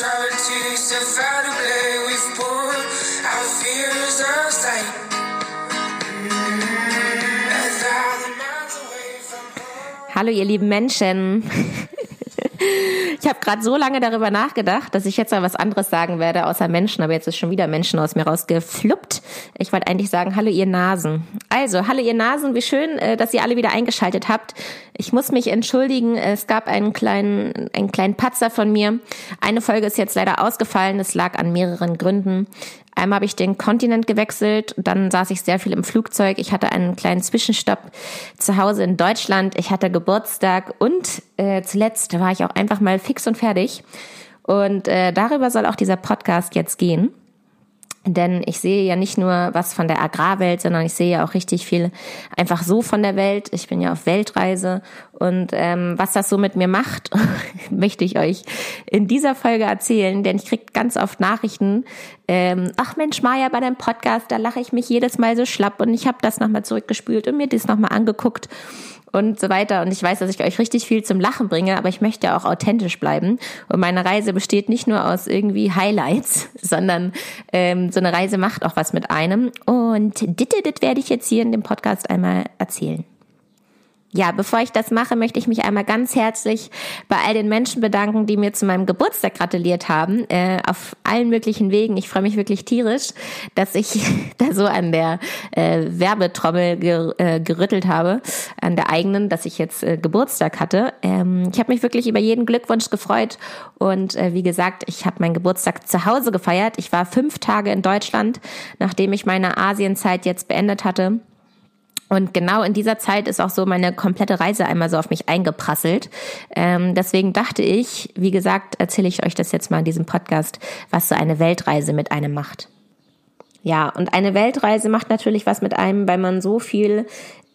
tragedies have found a way we've pulled our fears aside. sight. Hallo ihr lieben Menschen. Ich habe gerade so lange darüber nachgedacht, dass ich jetzt mal was anderes sagen werde, außer Menschen, aber jetzt ist schon wieder Menschen aus mir rausgefluppt. Ich wollte eigentlich sagen, hallo ihr Nasen. Also, hallo ihr Nasen, wie schön, äh, dass ihr alle wieder eingeschaltet habt. Ich muss mich entschuldigen, es gab einen kleinen, einen kleinen Patzer von mir. Eine Folge ist jetzt leider ausgefallen, es lag an mehreren Gründen. Einmal habe ich den Kontinent gewechselt, dann saß ich sehr viel im Flugzeug. Ich hatte einen kleinen Zwischenstopp zu Hause in Deutschland. Ich hatte Geburtstag und äh, zuletzt war ich auch einfach mal fix und fertig. Und äh, darüber soll auch dieser Podcast jetzt gehen. Denn ich sehe ja nicht nur was von der Agrarwelt, sondern ich sehe ja auch richtig viel einfach so von der Welt. Ich bin ja auf Weltreise und ähm, was das so mit mir macht, möchte ich euch in dieser Folge erzählen, denn ich kriege ganz oft Nachrichten. Ähm, Ach Mensch, Maja, bei deinem Podcast, da lache ich mich jedes Mal so schlapp und ich habe das nochmal zurückgespült und mir das nochmal angeguckt und so weiter. Und ich weiß, dass ich euch richtig viel zum Lachen bringe, aber ich möchte auch authentisch bleiben. Und meine Reise besteht nicht nur aus irgendwie Highlights, sondern ähm, so eine Reise macht auch was mit einem. Und dit, dit werde ich jetzt hier in dem Podcast einmal erzählen. Ja, bevor ich das mache, möchte ich mich einmal ganz herzlich bei all den Menschen bedanken, die mir zu meinem Geburtstag gratuliert haben, äh, auf allen möglichen Wegen. Ich freue mich wirklich tierisch, dass ich da so an der äh, Werbetrommel ger äh, gerüttelt habe, an der eigenen, dass ich jetzt äh, Geburtstag hatte. Ähm, ich habe mich wirklich über jeden Glückwunsch gefreut und äh, wie gesagt, ich habe meinen Geburtstag zu Hause gefeiert. Ich war fünf Tage in Deutschland, nachdem ich meine Asienzeit jetzt beendet hatte und genau in dieser Zeit ist auch so meine komplette Reise einmal so auf mich eingeprasselt. Ähm, deswegen dachte ich, wie gesagt, erzähle ich euch das jetzt mal in diesem Podcast, was so eine Weltreise mit einem macht. Ja, und eine Weltreise macht natürlich was mit einem, weil man so viel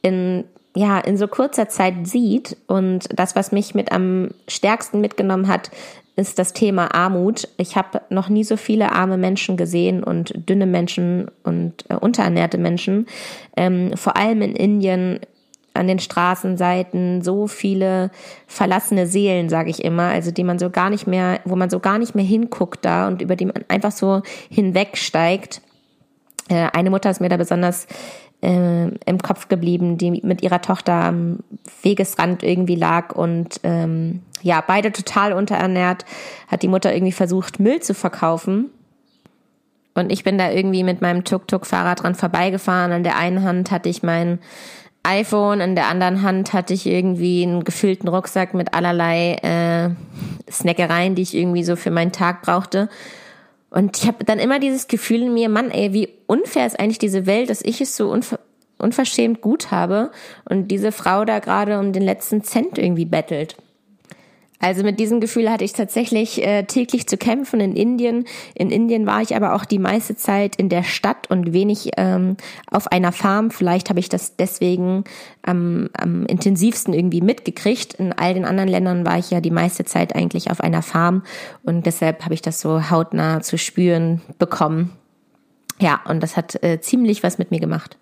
in ja, in so kurzer Zeit sieht. Und das, was mich mit am stärksten mitgenommen hat, ist das Thema Armut. Ich habe noch nie so viele arme Menschen gesehen und dünne Menschen und äh, unterernährte Menschen. Ähm, vor allem in Indien an den Straßenseiten so viele verlassene Seelen, sage ich immer, also die man so gar nicht mehr, wo man so gar nicht mehr hinguckt da und über die man einfach so hinwegsteigt. Äh, eine Mutter ist mir da besonders äh, im Kopf geblieben, die mit ihrer Tochter am Wegesrand irgendwie lag und ähm, ja, beide total unterernährt, hat die Mutter irgendwie versucht, Müll zu verkaufen. Und ich bin da irgendwie mit meinem Tuk-Tuk-Fahrrad dran vorbeigefahren. An der einen Hand hatte ich mein iPhone, in der anderen Hand hatte ich irgendwie einen gefüllten Rucksack mit allerlei äh, Snackereien, die ich irgendwie so für meinen Tag brauchte. Und ich habe dann immer dieses Gefühl in mir, Mann, ey, wie unfair ist eigentlich diese Welt, dass ich es so unver unverschämt gut habe und diese Frau da gerade um den letzten Cent irgendwie bettelt. Also mit diesem Gefühl hatte ich tatsächlich äh, täglich zu kämpfen in Indien. In Indien war ich aber auch die meiste Zeit in der Stadt und wenig ähm, auf einer Farm. Vielleicht habe ich das deswegen am, am intensivsten irgendwie mitgekriegt. In all den anderen Ländern war ich ja die meiste Zeit eigentlich auf einer Farm und deshalb habe ich das so hautnah zu spüren bekommen. Ja, und das hat äh, ziemlich was mit mir gemacht.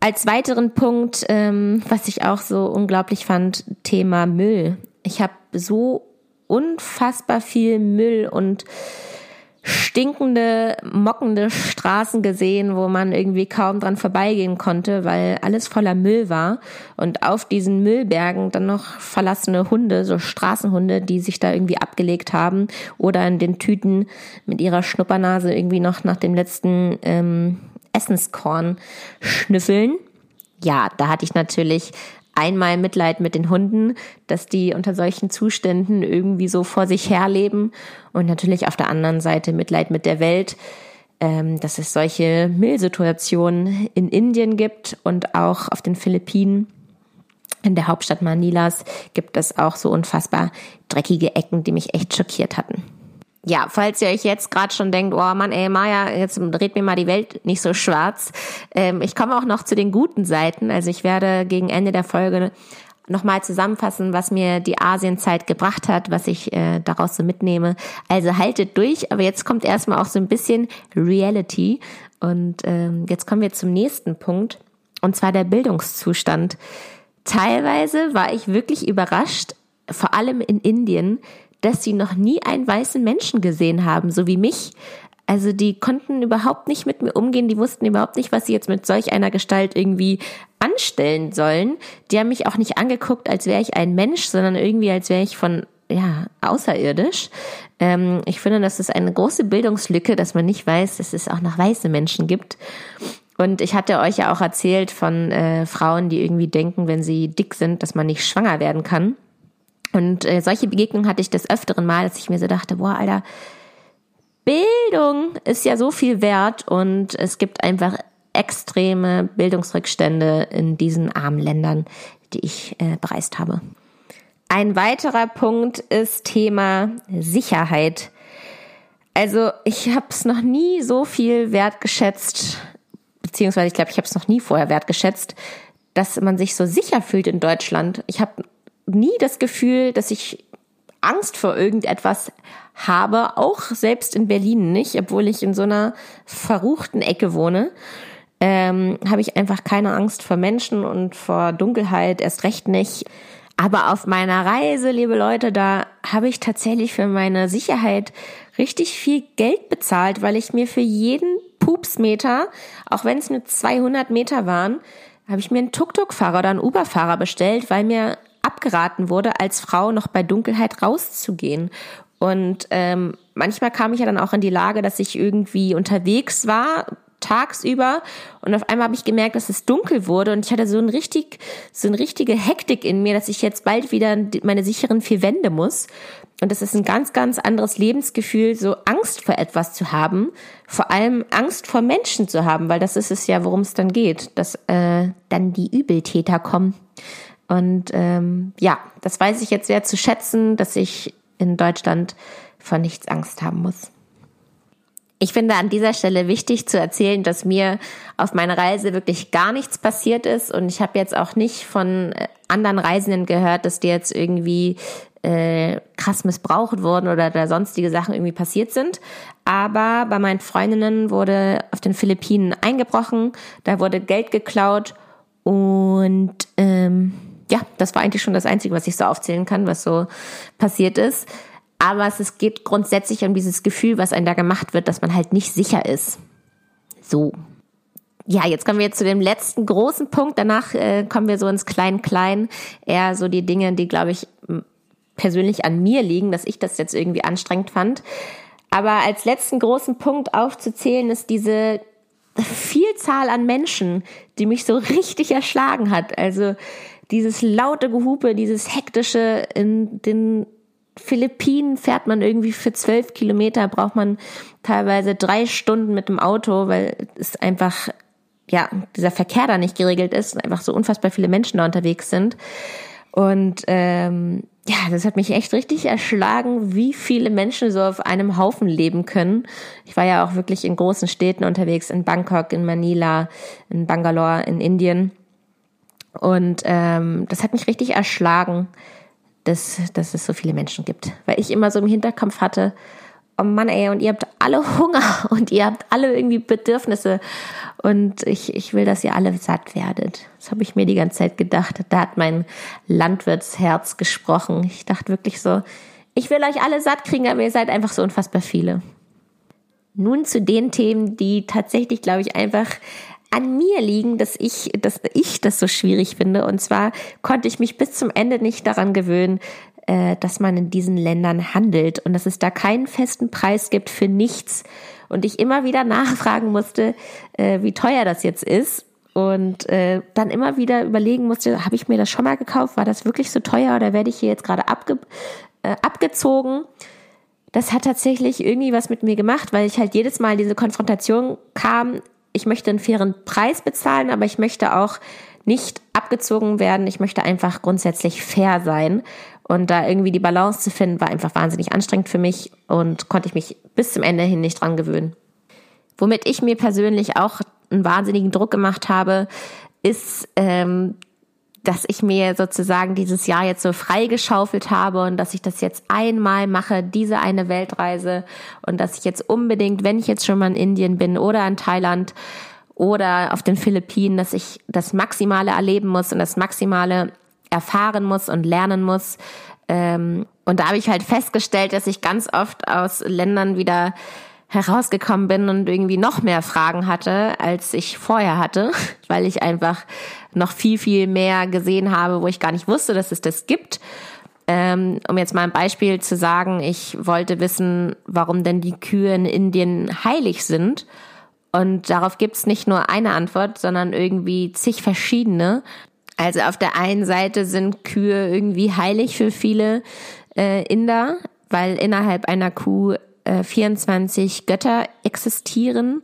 Als weiteren Punkt, ähm, was ich auch so unglaublich fand, Thema Müll. Ich habe so unfassbar viel Müll und stinkende, mockende Straßen gesehen, wo man irgendwie kaum dran vorbeigehen konnte, weil alles voller Müll war. Und auf diesen Müllbergen dann noch verlassene Hunde, so Straßenhunde, die sich da irgendwie abgelegt haben oder in den Tüten mit ihrer Schnuppernase irgendwie noch nach dem letzten ähm, Essenskorn schnüffeln. Ja, da hatte ich natürlich einmal Mitleid mit den Hunden, dass die unter solchen Zuständen irgendwie so vor sich herleben und natürlich auf der anderen Seite Mitleid mit der Welt, ähm, dass es solche Müllsituationen in Indien gibt und auch auf den Philippinen. In der Hauptstadt Manilas gibt es auch so unfassbar dreckige Ecken, die mich echt schockiert hatten ja, falls ihr euch jetzt gerade schon denkt, oh Mann, ey Maja, jetzt dreht mir mal die Welt nicht so schwarz. Ähm, ich komme auch noch zu den guten Seiten. Also ich werde gegen Ende der Folge nochmal zusammenfassen, was mir die Asienzeit gebracht hat, was ich äh, daraus so mitnehme. Also haltet durch, aber jetzt kommt erstmal auch so ein bisschen Reality. Und ähm, jetzt kommen wir zum nächsten Punkt, und zwar der Bildungszustand. Teilweise war ich wirklich überrascht, vor allem in Indien, dass sie noch nie einen weißen Menschen gesehen haben, so wie mich. Also die konnten überhaupt nicht mit mir umgehen, die wussten überhaupt nicht, was sie jetzt mit solch einer Gestalt irgendwie anstellen sollen. Die haben mich auch nicht angeguckt, als wäre ich ein Mensch, sondern irgendwie, als wäre ich von ja, außerirdisch. Ähm, ich finde, das ist eine große Bildungslücke, dass man nicht weiß, dass es auch noch weiße Menschen gibt. Und ich hatte euch ja auch erzählt von äh, Frauen, die irgendwie denken, wenn sie dick sind, dass man nicht schwanger werden kann. Und äh, solche Begegnungen hatte ich des öfteren Mal, dass ich mir so dachte, boah, Alter, Bildung ist ja so viel wert und es gibt einfach extreme Bildungsrückstände in diesen armen Ländern, die ich äh, bereist habe. Ein weiterer Punkt ist Thema Sicherheit. Also ich habe es noch nie so viel wertgeschätzt, beziehungsweise ich glaube, ich habe es noch nie vorher wertgeschätzt, dass man sich so sicher fühlt in Deutschland. Ich habe nie das Gefühl, dass ich Angst vor irgendetwas habe, auch selbst in Berlin nicht, obwohl ich in so einer verruchten Ecke wohne, ähm, habe ich einfach keine Angst vor Menschen und vor Dunkelheit, erst recht nicht. Aber auf meiner Reise, liebe Leute, da habe ich tatsächlich für meine Sicherheit richtig viel Geld bezahlt, weil ich mir für jeden Pupsmeter, auch wenn es nur 200 Meter waren, habe ich mir einen Tuk-Tuk-Fahrer oder einen Uber-Fahrer bestellt, weil mir abgeraten wurde, als Frau noch bei Dunkelheit rauszugehen. Und ähm, manchmal kam ich ja dann auch in die Lage, dass ich irgendwie unterwegs war, tagsüber. Und auf einmal habe ich gemerkt, dass es dunkel wurde. Und ich hatte so ein richtig so eine richtige Hektik in mir, dass ich jetzt bald wieder meine sicheren vier Wände muss. Und das ist ein ganz ganz anderes Lebensgefühl, so Angst vor etwas zu haben, vor allem Angst vor Menschen zu haben, weil das ist es ja, worum es dann geht, dass äh, dann die Übeltäter kommen und ähm, ja, das weiß ich jetzt sehr zu schätzen, dass ich in Deutschland vor nichts Angst haben muss. Ich finde an dieser Stelle wichtig zu erzählen, dass mir auf meiner Reise wirklich gar nichts passiert ist und ich habe jetzt auch nicht von äh, anderen Reisenden gehört, dass die jetzt irgendwie äh, krass missbraucht wurden oder da sonstige Sachen irgendwie passiert sind. Aber bei meinen Freundinnen wurde auf den Philippinen eingebrochen, da wurde Geld geklaut und ähm, ja, das war eigentlich schon das Einzige, was ich so aufzählen kann, was so passiert ist. Aber es geht grundsätzlich um dieses Gefühl, was einem da gemacht wird, dass man halt nicht sicher ist. So. Ja, jetzt kommen wir jetzt zu dem letzten großen Punkt. Danach äh, kommen wir so ins Klein-Klein. Eher so die Dinge, die, glaube ich, persönlich an mir liegen, dass ich das jetzt irgendwie anstrengend fand. Aber als letzten großen Punkt aufzuzählen ist diese Vielzahl an Menschen, die mich so richtig erschlagen hat. Also dieses laute Gehupe, dieses hektische in den Philippinen fährt man irgendwie für zwölf Kilometer, braucht man teilweise drei Stunden mit dem Auto, weil es einfach, ja, dieser Verkehr da nicht geregelt ist einfach so unfassbar viele Menschen da unterwegs sind. Und ähm, ja, das hat mich echt richtig erschlagen, wie viele Menschen so auf einem Haufen leben können. Ich war ja auch wirklich in großen Städten unterwegs, in Bangkok, in Manila, in Bangalore, in Indien. Und ähm, das hat mich richtig erschlagen dass, dass es so viele Menschen gibt. Weil ich immer so im Hinterkopf hatte, oh Mann, ey, und ihr habt alle Hunger und ihr habt alle irgendwie Bedürfnisse und ich, ich will, dass ihr alle satt werdet. Das habe ich mir die ganze Zeit gedacht. Da hat mein Landwirtsherz gesprochen. Ich dachte wirklich so, ich will euch alle satt kriegen, aber ihr seid einfach so unfassbar viele. Nun zu den Themen, die tatsächlich, glaube ich, einfach an mir liegen, dass ich, dass ich das so schwierig finde. Und zwar konnte ich mich bis zum Ende nicht daran gewöhnen, äh, dass man in diesen Ländern handelt und dass es da keinen festen Preis gibt für nichts. Und ich immer wieder nachfragen musste, äh, wie teuer das jetzt ist. Und äh, dann immer wieder überlegen musste, habe ich mir das schon mal gekauft? War das wirklich so teuer oder werde ich hier jetzt gerade abge abgezogen? das hat tatsächlich irgendwie was mit mir gemacht, weil ich halt jedes Mal diese Konfrontation kam, ich möchte einen fairen Preis bezahlen, aber ich möchte auch nicht abgezogen werden. Ich möchte einfach grundsätzlich fair sein. Und da irgendwie die Balance zu finden, war einfach wahnsinnig anstrengend für mich und konnte ich mich bis zum Ende hin nicht dran gewöhnen. Womit ich mir persönlich auch einen wahnsinnigen Druck gemacht habe, ist, ähm, dass ich mir sozusagen dieses Jahr jetzt so freigeschaufelt habe und dass ich das jetzt einmal mache, diese eine Weltreise und dass ich jetzt unbedingt, wenn ich jetzt schon mal in Indien bin oder in Thailand oder auf den Philippinen, dass ich das Maximale erleben muss und das Maximale erfahren muss und lernen muss, Ähm, und da habe ich halt festgestellt, dass ich ganz oft aus Ländern wieder herausgekommen bin und irgendwie noch mehr Fragen hatte, als ich vorher hatte, weil ich einfach noch viel, viel mehr gesehen habe, wo ich gar nicht wusste, dass es das gibt. Ähm, um jetzt mal ein Beispiel zu sagen, ich wollte wissen, warum denn die Kühe in Indien heilig sind. Und darauf gibt es nicht nur eine Antwort, sondern irgendwie zig verschiedene. Also auf der einen Seite sind Kühe irgendwie heilig für viele äh, Inder, weil innerhalb einer Kuh äh, 24 Götter existieren.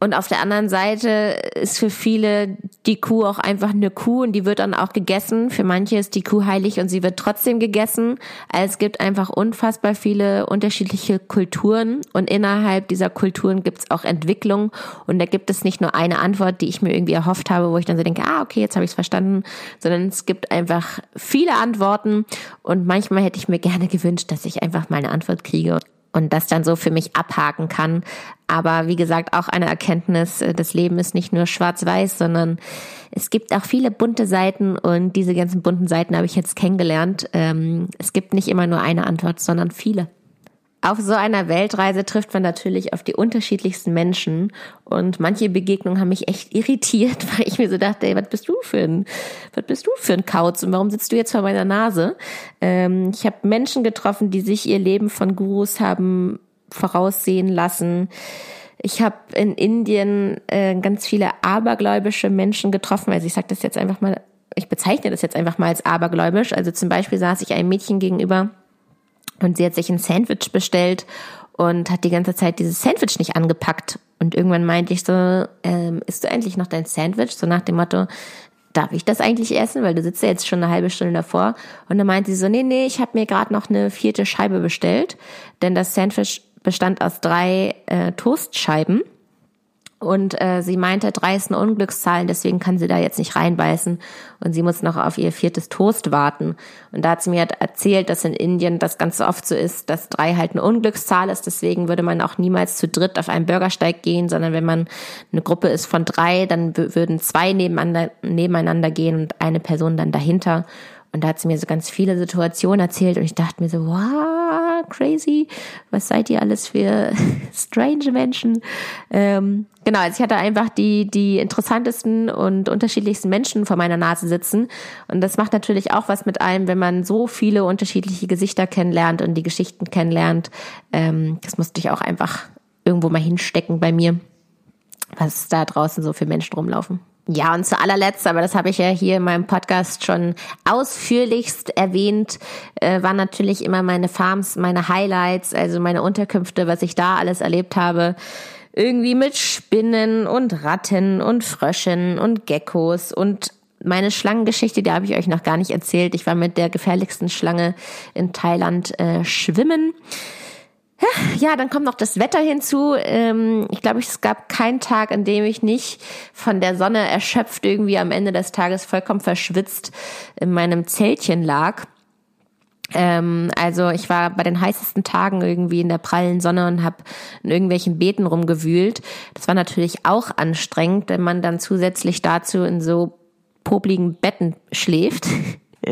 Und auf der anderen Seite ist für viele die Kuh auch einfach eine Kuh und die wird dann auch gegessen. Für manche ist die Kuh heilig und sie wird trotzdem gegessen. Also es gibt einfach unfassbar viele unterschiedliche Kulturen und innerhalb dieser Kulturen gibt es auch Entwicklung und da gibt es nicht nur eine Antwort, die ich mir irgendwie erhofft habe, wo ich dann so denke, ah, okay, jetzt habe ich es verstanden, sondern es gibt einfach viele Antworten und manchmal hätte ich mir gerne gewünscht, dass ich einfach mal eine Antwort kriege und das dann so für mich abhaken kann. Aber wie gesagt, auch eine Erkenntnis, äh, das Leben ist nicht nur schwarz-weiß, sondern es gibt auch viele bunte Seiten und diese ganzen bunten Seiten habe ich jetzt kennengelernt. Ähm, es gibt nicht immer nur eine Antwort, sondern viele. Auf so einer Weltreise trifft man natürlich auf die unterschiedlichsten Menschen und manche Begegnungen haben mich echt irritiert, weil ich mir so dachte, ey, was bist du für ein, was bist du für ein Kauz und warum sitzt du jetzt vor meiner Nase? Ähm, ich habe Menschen getroffen, die sich ihr Leben von Gurus haben voraussehen lassen. Ich habe in Indien äh, ganz viele abergläubische Menschen getroffen. Also ich sage das jetzt einfach mal, ich bezeichne das jetzt einfach mal als abergläubisch. Also zum Beispiel saß ich einem Mädchen gegenüber, und sie hat sich ein Sandwich bestellt und hat die ganze Zeit dieses Sandwich nicht angepackt. Und irgendwann meinte ich so, ähm, isst du endlich noch dein Sandwich? So nach dem Motto, darf ich das eigentlich essen? Weil du sitzt ja jetzt schon eine halbe Stunde davor. Und dann meinte sie so, nee, nee, ich habe mir gerade noch eine vierte Scheibe bestellt. Denn das Sandwich bestand aus drei äh, Toastscheiben. Und äh, sie meinte, drei ist eine Unglückszahl, deswegen kann sie da jetzt nicht reinbeißen. Und sie muss noch auf ihr viertes Toast warten. Und da hat sie mir halt erzählt, dass in Indien das ganz oft so ist, dass drei halt eine Unglückszahl ist. Deswegen würde man auch niemals zu dritt auf einen Bürgersteig gehen, sondern wenn man eine Gruppe ist von drei, dann würden zwei nebeneinander, nebeneinander gehen und eine Person dann dahinter. Und da hat sie mir so ganz viele Situationen erzählt und ich dachte mir so, wow, crazy, was seid ihr alles für strange Menschen? Ähm, genau, also ich hatte einfach die, die interessantesten und unterschiedlichsten Menschen vor meiner Nase sitzen. Und das macht natürlich auch was mit einem, wenn man so viele unterschiedliche Gesichter kennenlernt und die Geschichten kennenlernt. Ähm, das musste ich auch einfach irgendwo mal hinstecken bei mir, was da draußen so für Menschen rumlaufen. Ja, und zu allerletzt, aber das habe ich ja hier in meinem Podcast schon ausführlichst erwähnt, äh, waren natürlich immer meine Farms, meine Highlights, also meine Unterkünfte, was ich da alles erlebt habe. Irgendwie mit Spinnen und Ratten und Fröschen und Geckos und meine Schlangengeschichte, die habe ich euch noch gar nicht erzählt. Ich war mit der gefährlichsten Schlange in Thailand äh, schwimmen. Ja, dann kommt noch das Wetter hinzu. Ähm, ich glaube, es gab keinen Tag, an dem ich nicht von der Sonne erschöpft irgendwie am Ende des Tages vollkommen verschwitzt in meinem Zeltchen lag. Ähm, also ich war bei den heißesten Tagen irgendwie in der prallen Sonne und habe in irgendwelchen Beeten rumgewühlt. Das war natürlich auch anstrengend, wenn man dann zusätzlich dazu in so popligen Betten schläft.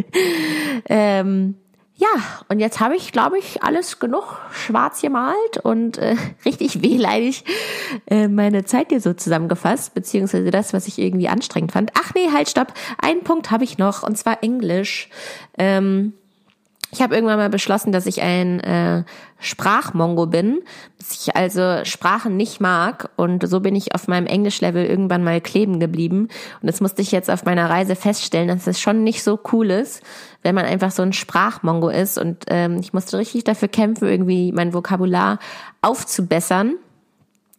ähm, ja, und jetzt habe ich, glaube ich, alles genug schwarz gemalt und äh, richtig wehleidig äh, meine Zeit hier so zusammengefasst, beziehungsweise das, was ich irgendwie anstrengend fand. Ach nee, halt, stopp. Einen Punkt habe ich noch, und zwar Englisch. Ähm, ich habe irgendwann mal beschlossen, dass ich ein äh, Sprachmongo bin, dass ich also Sprachen nicht mag. Und so bin ich auf meinem Englischlevel irgendwann mal kleben geblieben. Und das musste ich jetzt auf meiner Reise feststellen, dass es schon nicht so cool ist, wenn man einfach so ein Sprachmongo ist. Und ähm, ich musste richtig dafür kämpfen, irgendwie mein Vokabular aufzubessern,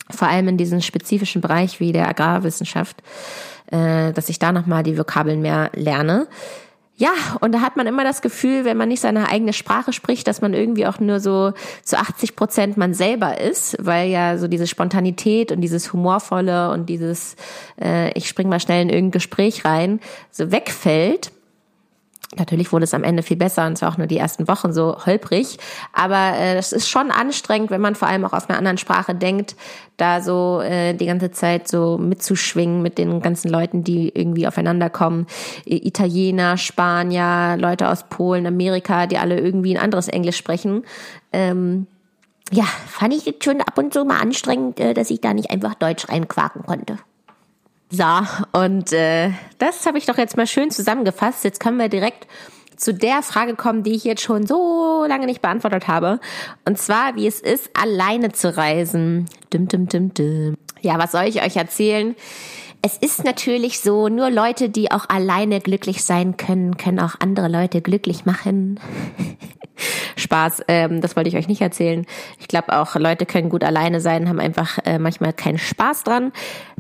vor allem in diesem spezifischen Bereich wie der Agrarwissenschaft, äh, dass ich da nochmal die Vokabeln mehr lerne. Ja, und da hat man immer das Gefühl, wenn man nicht seine eigene Sprache spricht, dass man irgendwie auch nur so zu 80 Prozent man selber ist, weil ja so diese Spontanität und dieses Humorvolle und dieses, äh, ich spring mal schnell in irgendein Gespräch rein, so wegfällt. Natürlich wurde es am Ende viel besser und es war auch nur die ersten Wochen so holprig. Aber äh, es ist schon anstrengend, wenn man vor allem auch auf einer anderen Sprache denkt, da so äh, die ganze Zeit so mitzuschwingen mit den ganzen Leuten, die irgendwie aufeinander kommen. Italiener, Spanier, Leute aus Polen, Amerika, die alle irgendwie ein anderes Englisch sprechen. Ähm, ja, fand ich jetzt schon ab und zu mal anstrengend, äh, dass ich da nicht einfach Deutsch reinquaken konnte. So, und äh, das habe ich doch jetzt mal schön zusammengefasst. Jetzt können wir direkt zu der Frage kommen, die ich jetzt schon so lange nicht beantwortet habe. Und zwar, wie es ist, alleine zu reisen. Dim, dim, dim, dim. Ja, was soll ich euch erzählen? Es ist natürlich so, nur Leute, die auch alleine glücklich sein können, können auch andere Leute glücklich machen. Spaß, ähm, das wollte ich euch nicht erzählen. Ich glaube auch, Leute können gut alleine sein, haben einfach äh, manchmal keinen Spaß dran.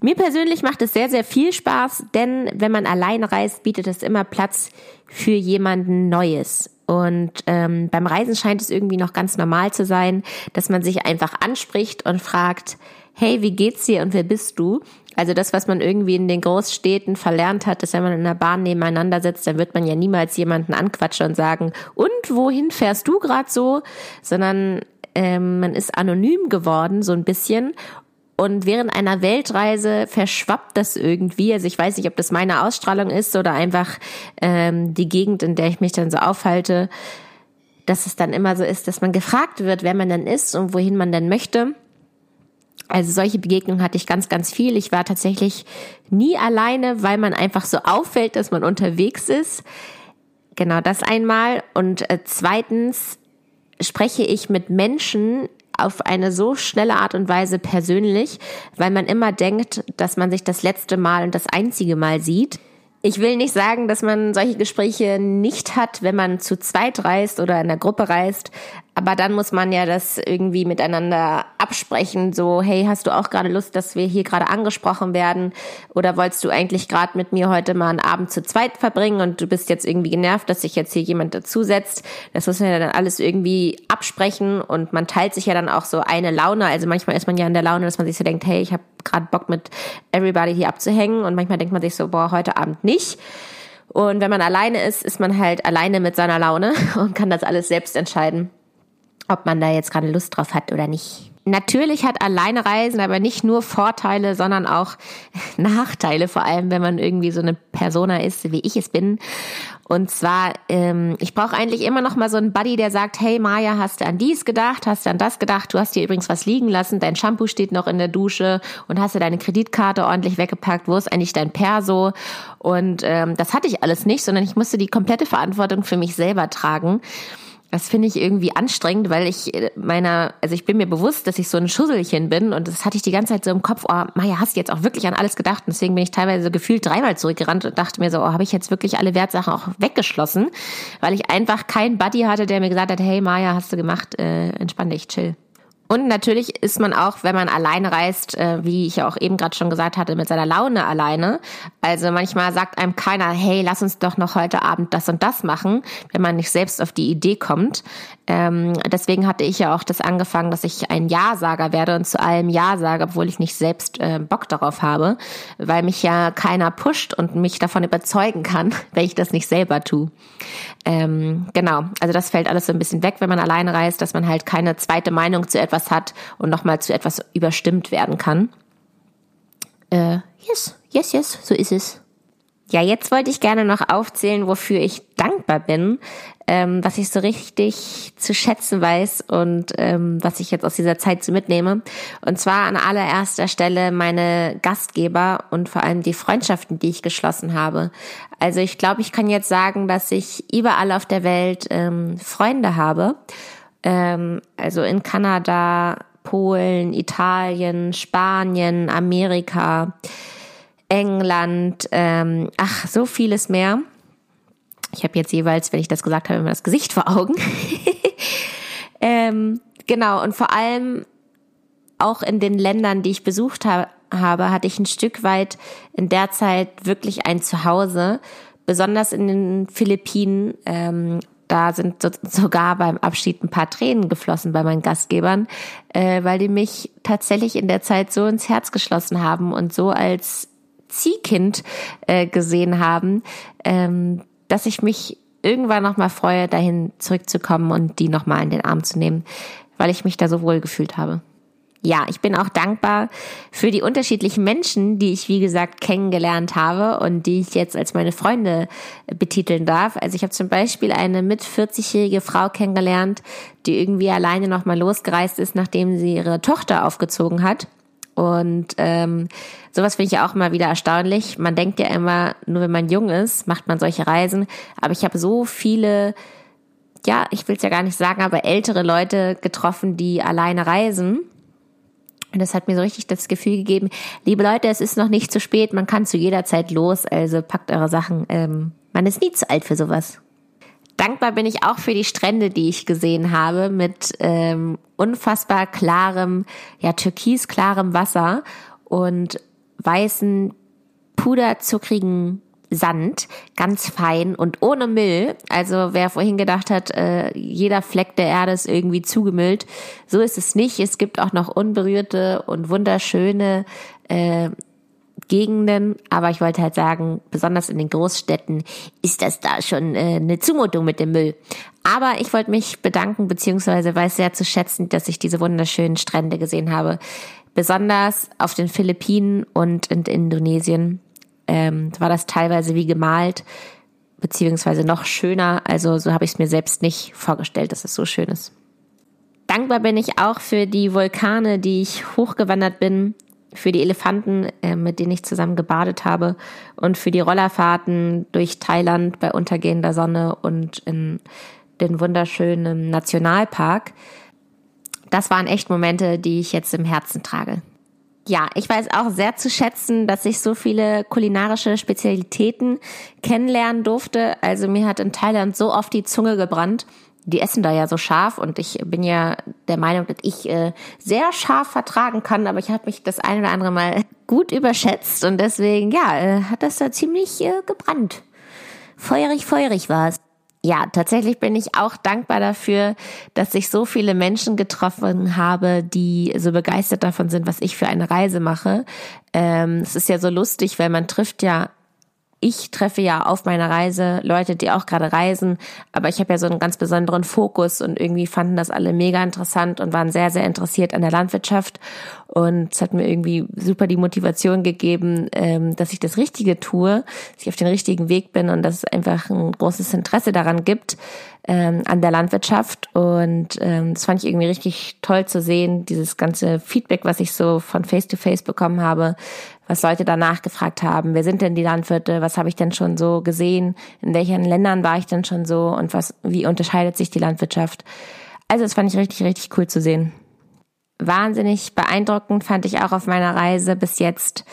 Mir persönlich macht es sehr, sehr viel Spaß, denn wenn man alleine reist, bietet es immer Platz für jemanden Neues. Und ähm, beim Reisen scheint es irgendwie noch ganz normal zu sein, dass man sich einfach anspricht und fragt, hey, wie geht's dir und wer bist du? Also das, was man irgendwie in den Großstädten verlernt hat, ist, wenn man in der Bahn nebeneinander sitzt, dann wird man ja niemals jemanden anquatschen und sagen, und wohin fährst du gerade so? Sondern ähm, man ist anonym geworden, so ein bisschen. Und während einer Weltreise verschwappt das irgendwie. Also ich weiß nicht, ob das meine Ausstrahlung ist oder einfach ähm, die Gegend, in der ich mich dann so aufhalte, dass es dann immer so ist, dass man gefragt wird, wer man denn ist und wohin man denn möchte. Also solche Begegnungen hatte ich ganz, ganz viel. Ich war tatsächlich nie alleine, weil man einfach so auffällt, dass man unterwegs ist. Genau das einmal. Und äh, zweitens spreche ich mit Menschen auf eine so schnelle Art und Weise persönlich, weil man immer denkt, dass man sich das letzte Mal und das einzige Mal sieht. Ich will nicht sagen, dass man solche Gespräche nicht hat, wenn man zu zweit reist oder in der Gruppe reist, aber dann muss man ja das irgendwie miteinander absprechen, so, hey, hast du auch gerade Lust, dass wir hier gerade angesprochen werden? Oder wolltest du eigentlich gerade mit mir heute mal einen Abend zu zweit verbringen und du bist jetzt irgendwie genervt, dass sich jetzt hier jemand dazusetzt? Das muss man ja dann alles irgendwie absprechen und man teilt sich ja dann auch so eine Laune. Also manchmal ist man ja in der Laune, dass man sich so denkt, hey, ich habe gerade Bock mit everybody hier abzuhängen und manchmal denkt man sich so, boah, heute Abend nicht. Und wenn man alleine ist, ist man halt alleine mit seiner Laune und kann das alles selbst entscheiden ob man da jetzt gerade Lust drauf hat oder nicht. Natürlich hat alleine Reisen aber nicht nur Vorteile, sondern auch Nachteile, vor allem wenn man irgendwie so eine Persona ist, wie ich es bin. Und zwar, ähm, ich brauche eigentlich immer noch mal so einen Buddy, der sagt, hey Maja, hast du an dies gedacht, hast du an das gedacht, du hast dir übrigens was liegen lassen, dein Shampoo steht noch in der Dusche und hast du deine Kreditkarte ordentlich weggepackt, wo ist eigentlich dein Perso? Und ähm, das hatte ich alles nicht, sondern ich musste die komplette Verantwortung für mich selber tragen. Das finde ich irgendwie anstrengend, weil ich äh, meiner, also ich bin mir bewusst, dass ich so ein Schusselchen bin und das hatte ich die ganze Zeit so im Kopf, oh, Maja, hast du jetzt auch wirklich an alles gedacht? Und deswegen bin ich teilweise so gefühlt dreimal zurückgerannt und dachte mir so, oh, habe ich jetzt wirklich alle Wertsachen auch weggeschlossen, weil ich einfach keinen Buddy hatte, der mir gesagt hat, hey Maja, hast du gemacht, äh, entspann dich, chill. Und natürlich ist man auch, wenn man alleine reist, äh, wie ich auch eben gerade schon gesagt hatte, mit seiner Laune alleine. Also manchmal sagt einem keiner, hey, lass uns doch noch heute Abend das und das machen, wenn man nicht selbst auf die Idee kommt. Ähm, deswegen hatte ich ja auch das angefangen, dass ich ein Ja-Sager werde und zu allem Ja sage, obwohl ich nicht selbst äh, Bock darauf habe, weil mich ja keiner pusht und mich davon überzeugen kann, wenn ich das nicht selber tue. Ähm, genau, also das fällt alles so ein bisschen weg, wenn man alleine reist, dass man halt keine zweite Meinung zu etwas hat und nochmal zu etwas überstimmt werden kann. Äh, yes, yes, yes, so ist es. Ja, jetzt wollte ich gerne noch aufzählen, wofür ich dankbar bin, ähm, was ich so richtig zu schätzen weiß und ähm, was ich jetzt aus dieser Zeit so mitnehme. Und zwar an allererster Stelle meine Gastgeber und vor allem die Freundschaften, die ich geschlossen habe. Also ich glaube, ich kann jetzt sagen, dass ich überall auf der Welt ähm, Freunde habe. Ähm, also in Kanada, Polen, Italien, Spanien, Amerika England, ähm, ach, so vieles mehr. Ich habe jetzt jeweils, wenn ich das gesagt habe, immer das Gesicht vor Augen. ähm, genau, und vor allem auch in den Ländern, die ich besucht ha habe, hatte ich ein Stück weit in der Zeit wirklich ein Zuhause. Besonders in den Philippinen. Ähm, da sind so, sogar beim Abschied ein paar Tränen geflossen bei meinen Gastgebern, äh, weil die mich tatsächlich in der Zeit so ins Herz geschlossen haben und so als Ziehkind äh, gesehen haben, ähm, dass ich mich irgendwann nochmal freue, dahin zurückzukommen und die nochmal in den Arm zu nehmen, weil ich mich da so wohl gefühlt habe ja, ich bin auch dankbar für die unterschiedlichen Menschen, die ich, wie gesagt, kennengelernt habe und die ich jetzt als meine Freunde betiteln darf. Also ich habe zum Beispiel eine mit 40-jährige Frau kennengelernt, die irgendwie alleine nochmal losgereist ist, nachdem sie ihre Tochter aufgezogen hat. Und ähm, sowas finde ich ja auch immer wieder erstaunlich. Man denkt ja immer, nur wenn man jung ist, macht man solche Reisen. Aber ich habe so viele, ja, ich will es ja gar nicht sagen, aber ältere Leute getroffen, die alleine reisen und das hat mir so richtig das Gefühl gegeben, liebe Leute, es ist noch nicht zu spät, man kann zu jeder Zeit los, also packt eure Sachen. Ähm, man ist nie zu alt für sowas. Dankbar bin ich auch für die Strände, die ich gesehen habe, mit ähm, unfassbar klarem, ja, türkisklarem Wasser und weißen, puderzuckrigen Sand, ganz fein und ohne Müll. Also wer vorhin gedacht hat, äh, jeder Fleck der Erde ist irgendwie zugemüllt, so ist es nicht. Es gibt auch noch unberührte und wunderschöne äh, Gegenden, aber ich wollte halt sagen, besonders in den Großstädten ist das da schon äh, eine Zumutung mit dem Müll. Aber ich wollte mich bedanken, beziehungsweise weiß sehr zu schätzen, dass ich diese wunderschönen Strände gesehen habe. Besonders auf den Philippinen und in Indonesien ähm, war das teilweise wie gemalt, beziehungsweise noch schöner. Also so habe ich es mir selbst nicht vorgestellt, dass es so schön ist. Dankbar bin ich auch für die Vulkane, die ich hochgewandert bin, für die Elefanten, äh, mit denen ich zusammen gebadet habe und für die Rollerfahrten durch Thailand bei untergehender Sonne und in den wunderschönen Nationalpark. Das waren echt Momente, die ich jetzt im Herzen trage. Ja, ich weiß auch sehr zu schätzen, dass ich so viele kulinarische Spezialitäten kennenlernen durfte. Also mir hat in Thailand so oft die Zunge gebrannt. Die essen da ja so scharf und ich bin ja der Meinung, dass ich äh, sehr scharf vertragen kann, aber ich habe mich das eine oder andere Mal gut überschätzt und deswegen, ja, äh, hat das da ziemlich äh, gebrannt. Feurig, feurig war es ja, tatsächlich bin ich auch dankbar dafür, dass ich so viele Menschen getroffen habe, die so begeistert davon sind, was ich für eine Reise mache. Ähm, es ist ja so lustig, weil man trifft ja ich treffe ja auf meiner Reise Leute, die auch gerade reisen, aber ich habe ja so einen ganz besonderen Fokus und irgendwie fanden das alle mega interessant und waren sehr, sehr interessiert an der Landwirtschaft. Und es hat mir irgendwie super die Motivation gegeben, ähm, dass ich das Richtige tue, dass ich auf den richtigen Weg bin und dass es einfach ein großes Interesse daran gibt, ähm, an der Landwirtschaft. Und ähm, das fand ich irgendwie richtig toll zu sehen, dieses ganze Feedback, was ich so von Face to Face bekommen habe, was Leute danach gefragt haben, wer sind denn die Landwirte, was habe ich denn schon so gesehen, in welchen Ländern war ich denn schon so und was, wie unterscheidet sich die Landwirtschaft. Also das fand ich richtig, richtig cool zu sehen. Wahnsinnig beeindruckend fand ich auch auf meiner Reise bis jetzt,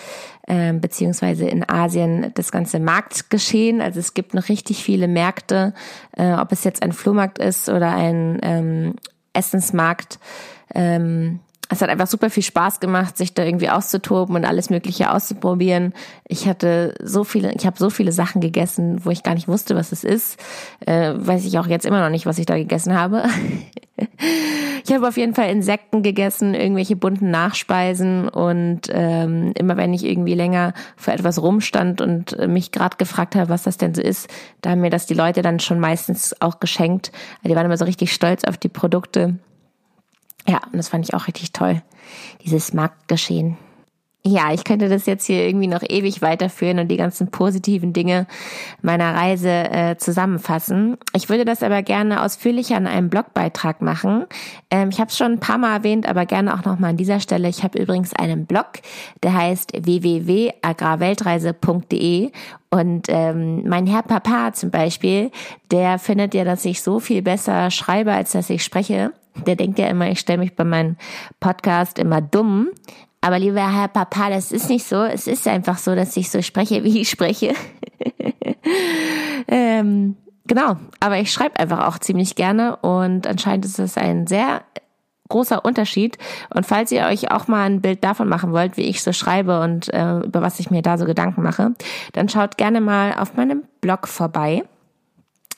äh, beziehungsweise in Asien, das ganze Marktgeschehen. Also es gibt noch richtig viele Märkte, äh, ob es jetzt ein Flohmarkt ist oder ein ähm, Essensmarkt. Ähm, es hat einfach super viel Spaß gemacht, sich da irgendwie auszutoben und alles Mögliche auszuprobieren. Ich hatte so viele, ich habe so viele Sachen gegessen, wo ich gar nicht wusste, was es ist. Äh, weiß ich auch jetzt immer noch nicht, was ich da gegessen habe. ich habe auf jeden Fall Insekten gegessen, irgendwelche bunten Nachspeisen und ähm, immer wenn ich irgendwie länger vor etwas rumstand und mich gerade gefragt habe, was das denn so ist, da haben mir das die Leute dann schon meistens auch geschenkt. Die waren immer so richtig stolz auf die Produkte. Ja, und das fand ich auch richtig toll, dieses Marktgeschehen. Ja, ich könnte das jetzt hier irgendwie noch ewig weiterführen und die ganzen positiven Dinge meiner Reise äh, zusammenfassen. Ich würde das aber gerne ausführlicher an einem Blogbeitrag machen. Ähm, ich habe es schon ein paar Mal erwähnt, aber gerne auch nochmal an dieser Stelle. Ich habe übrigens einen Blog, der heißt www.agrarweltreise.de und ähm, mein Herr Papa zum Beispiel, der findet ja, dass ich so viel besser schreibe, als dass ich spreche. Der denkt ja immer, ich stelle mich bei meinem Podcast immer dumm. Aber lieber Herr Papa, das ist nicht so. Es ist einfach so, dass ich so spreche, wie ich spreche. ähm, genau, aber ich schreibe einfach auch ziemlich gerne und anscheinend ist das ein sehr großer Unterschied. Und falls ihr euch auch mal ein Bild davon machen wollt, wie ich so schreibe und äh, über was ich mir da so Gedanken mache, dann schaut gerne mal auf meinem Blog vorbei.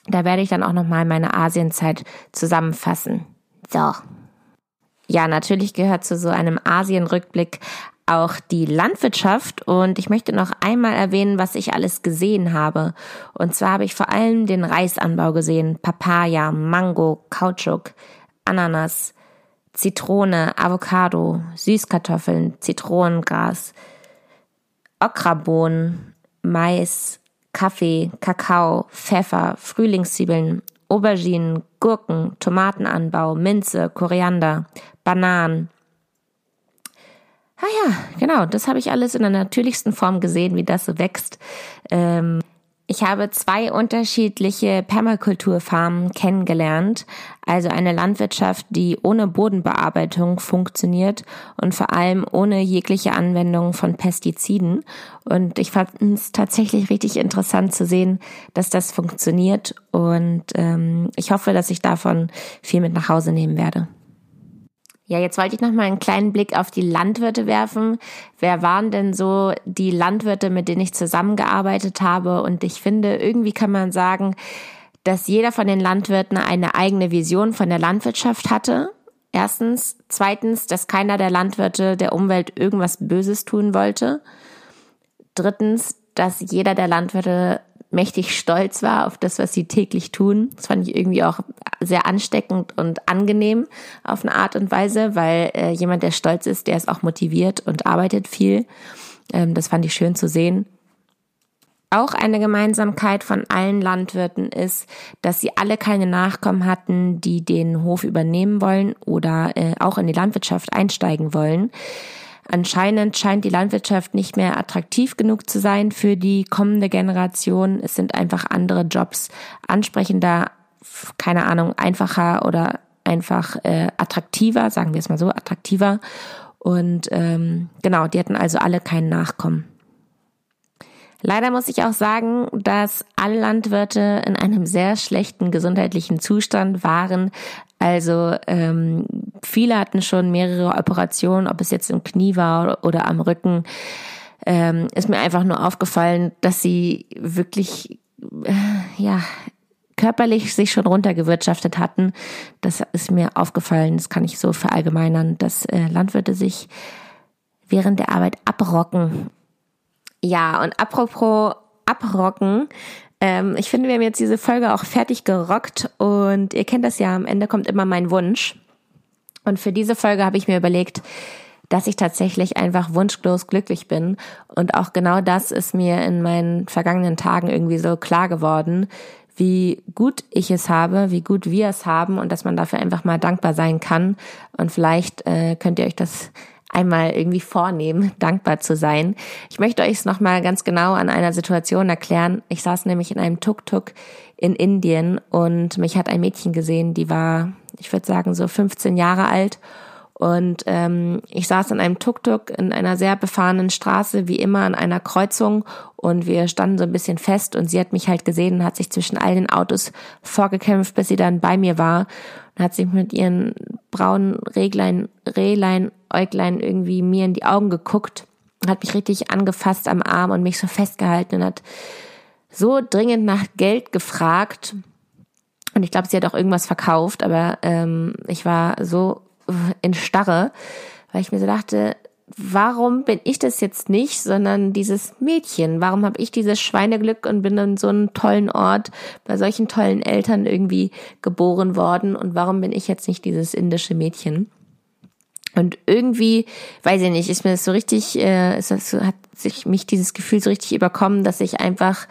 Da werde ich dann auch nochmal meine Asienzeit zusammenfassen. So. Ja, natürlich gehört zu so einem Asienrückblick auch die Landwirtschaft und ich möchte noch einmal erwähnen, was ich alles gesehen habe. Und zwar habe ich vor allem den Reisanbau gesehen, Papaya, Mango, Kautschuk, Ananas, Zitrone, Avocado, Süßkartoffeln, Zitronengras, Okrabohnen, Mais, Kaffee, Kakao, Pfeffer, Frühlingszwiebeln, Auberginen, Gurken, Tomatenanbau, Minze, Koriander, Bananen. Ah ja, genau, das habe ich alles in der natürlichsten Form gesehen, wie das so wächst. Ähm, ich habe zwei unterschiedliche Permakulturfarmen kennengelernt, also eine Landwirtschaft, die ohne Bodenbearbeitung funktioniert und vor allem ohne jegliche Anwendung von Pestiziden. Und ich fand es tatsächlich richtig interessant zu sehen, dass das funktioniert und ähm, ich hoffe, dass ich davon viel mit nach Hause nehmen werde. Ja, jetzt wollte ich noch mal einen kleinen Blick auf die Landwirte werfen. Wer waren denn so die Landwirte, mit denen ich zusammengearbeitet habe? Und ich finde, irgendwie kann man sagen, dass jeder von den Landwirten eine eigene Vision von der Landwirtschaft hatte. Erstens. Zweitens, dass keiner der Landwirte der Umwelt irgendwas Böses tun wollte. Drittens, dass jeder der Landwirte mächtig stolz war auf das, was sie täglich tun. Das fand ich irgendwie auch sehr ansteckend und angenehm auf eine Art und Weise, weil äh, jemand, der stolz ist, der ist auch motiviert und arbeitet viel. Ähm, das fand ich schön zu sehen. Auch eine Gemeinsamkeit von allen Landwirten ist, dass sie alle keine Nachkommen hatten, die den Hof übernehmen wollen oder äh, auch in die Landwirtschaft einsteigen wollen. Anscheinend scheint die Landwirtschaft nicht mehr attraktiv genug zu sein für die kommende Generation. Es sind einfach andere Jobs ansprechender, keine Ahnung, einfacher oder einfach äh, attraktiver, sagen wir es mal so, attraktiver. Und ähm, genau, die hatten also alle keinen Nachkommen. Leider muss ich auch sagen, dass alle Landwirte in einem sehr schlechten gesundheitlichen Zustand waren. Also ähm, viele hatten schon mehrere Operationen, ob es jetzt im Knie war oder am Rücken. Ähm, ist mir einfach nur aufgefallen, dass sie wirklich äh, ja körperlich sich schon runtergewirtschaftet hatten. Das ist mir aufgefallen. Das kann ich so verallgemeinern, dass äh, Landwirte sich während der Arbeit abrocken ja, und apropos abrocken, ähm, ich finde, wir haben jetzt diese Folge auch fertig gerockt und ihr kennt das ja, am Ende kommt immer mein Wunsch. Und für diese Folge habe ich mir überlegt, dass ich tatsächlich einfach wunschlos glücklich bin. Und auch genau das ist mir in meinen vergangenen Tagen irgendwie so klar geworden, wie gut ich es habe, wie gut wir es haben und dass man dafür einfach mal dankbar sein kann. Und vielleicht äh, könnt ihr euch das einmal irgendwie vornehmen, dankbar zu sein. Ich möchte euch es nochmal ganz genau an einer Situation erklären. Ich saß nämlich in einem Tuk-Tuk in Indien und mich hat ein Mädchen gesehen, die war, ich würde sagen, so 15 Jahre alt. Und ähm, ich saß in einem Tuk-Tuk in einer sehr befahrenen Straße, wie immer an einer Kreuzung. Und wir standen so ein bisschen fest und sie hat mich halt gesehen und hat sich zwischen all den Autos vorgekämpft, bis sie dann bei mir war und hat sich mit ihren braunen Reglein, Rehlein, Äuglein irgendwie mir in die Augen geguckt, hat mich richtig angefasst am Arm und mich so festgehalten und hat so dringend nach Geld gefragt. Und ich glaube, sie hat auch irgendwas verkauft, aber ähm, ich war so in Starre, weil ich mir so dachte, warum bin ich das jetzt nicht, sondern dieses Mädchen? Warum habe ich dieses Schweineglück und bin in so einem tollen Ort bei solchen tollen Eltern irgendwie geboren worden? Und warum bin ich jetzt nicht dieses indische Mädchen? Und irgendwie, weiß ich nicht, ist mir das so richtig, äh, es hat sich mich dieses Gefühl so richtig überkommen, dass ich einfach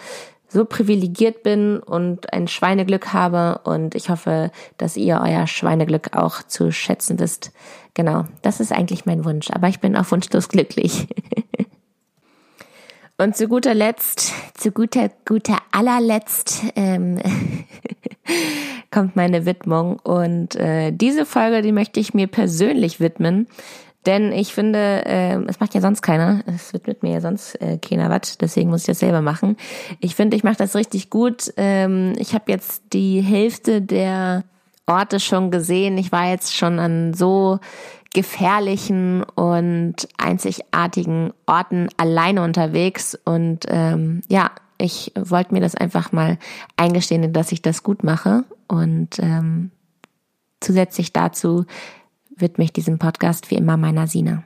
so privilegiert bin und ein Schweineglück habe und ich hoffe, dass ihr euer Schweineglück auch zu schätzen wisst. Genau, das ist eigentlich mein Wunsch, aber ich bin auch wunschlos glücklich. und zu guter Letzt, zu guter, guter allerletzt ähm, kommt meine Widmung und äh, diese Folge, die möchte ich mir persönlich widmen, denn ich finde, äh, es macht ja sonst keiner. Es wird mit mir ja sonst äh, keiner was. Deswegen muss ich das selber machen. Ich finde, ich mache das richtig gut. Ähm, ich habe jetzt die Hälfte der Orte schon gesehen. Ich war jetzt schon an so gefährlichen und einzigartigen Orten alleine unterwegs. Und ähm, ja, ich wollte mir das einfach mal eingestehen, dass ich das gut mache. Und ähm, zusätzlich dazu widme ich diesem Podcast wie immer meiner Sina.